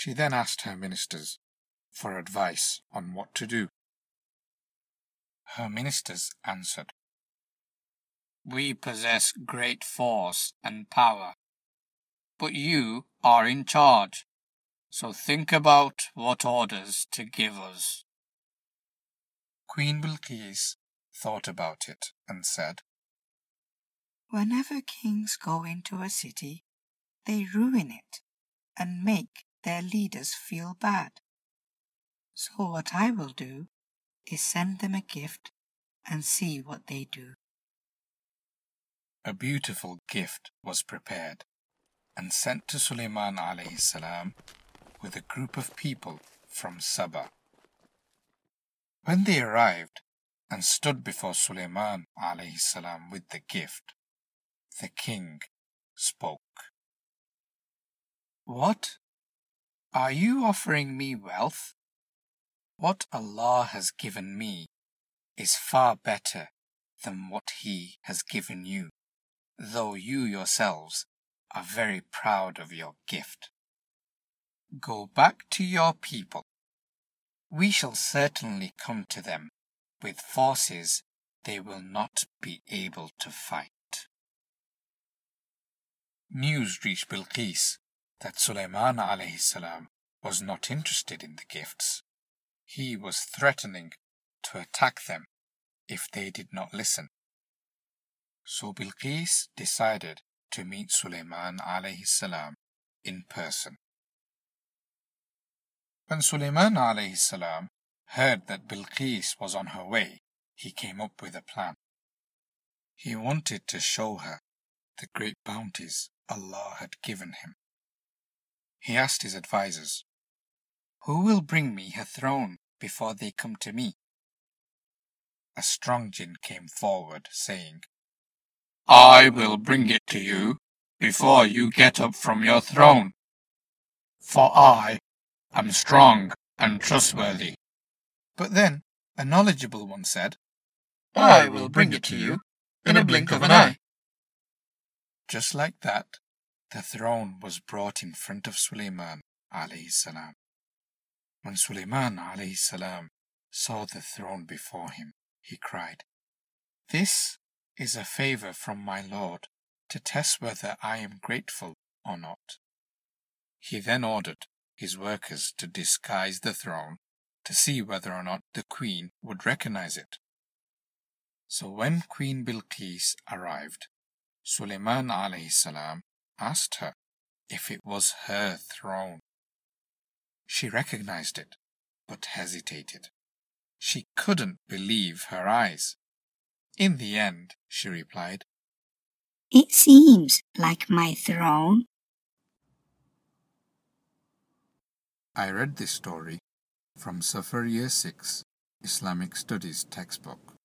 She then asked her ministers for advice on what to do. Her ministers answered, We possess great force and power, but you are in charge, so think about what orders to give us. Queen Bilqis thought about it and said, Whenever kings go into a city, they ruin it and make their leaders feel bad. So what I will do is send them a gift and see what they do. A beautiful gift was prepared and sent to Sulaiman alayhi salam with a group of people from Saba. When they arrived and stood before Sulaiman alayhi salam with the gift, the king spoke. What? Are you offering me wealth? What Allah has given me is far better than what He has given you, though you yourselves are very proud of your gift. Go back to your people. We shall certainly come to them with forces they will not be able to fight. News reached Bilqis that Sulaiman alayhi was not interested in the gifts. He was threatening to attack them if they did not listen. So Bilqis decided to meet Sulaiman alayhi salam in person. When Sulaiman alayhi salam heard that Bilqis was on her way, he came up with a plan. He wanted to show her the great bounties Allah had given him. He asked his advisers, Who will bring me her throne before they come to me? A strong jinn came forward, saying, I will bring it to you before you get up from your throne. For I am strong and trustworthy. But then a knowledgeable one said, I will bring it to you in a blink of an eye. Just like that, the throne was brought in front of Suleiman alayhi salam. When Suleiman alayhi salam saw the throne before him, he cried, This is a favor from my Lord to test whether I am grateful or not. He then ordered his workers to disguise the throne to see whether or not the queen would recognize it. So when Queen Bilqis arrived, Suleiman alayhi salam asked her if it was her throne. She recognized it, but hesitated. She couldn't believe her eyes. In the end, she replied, It seems like my throne. I read this story from Safar Year 6 Islamic Studies textbook.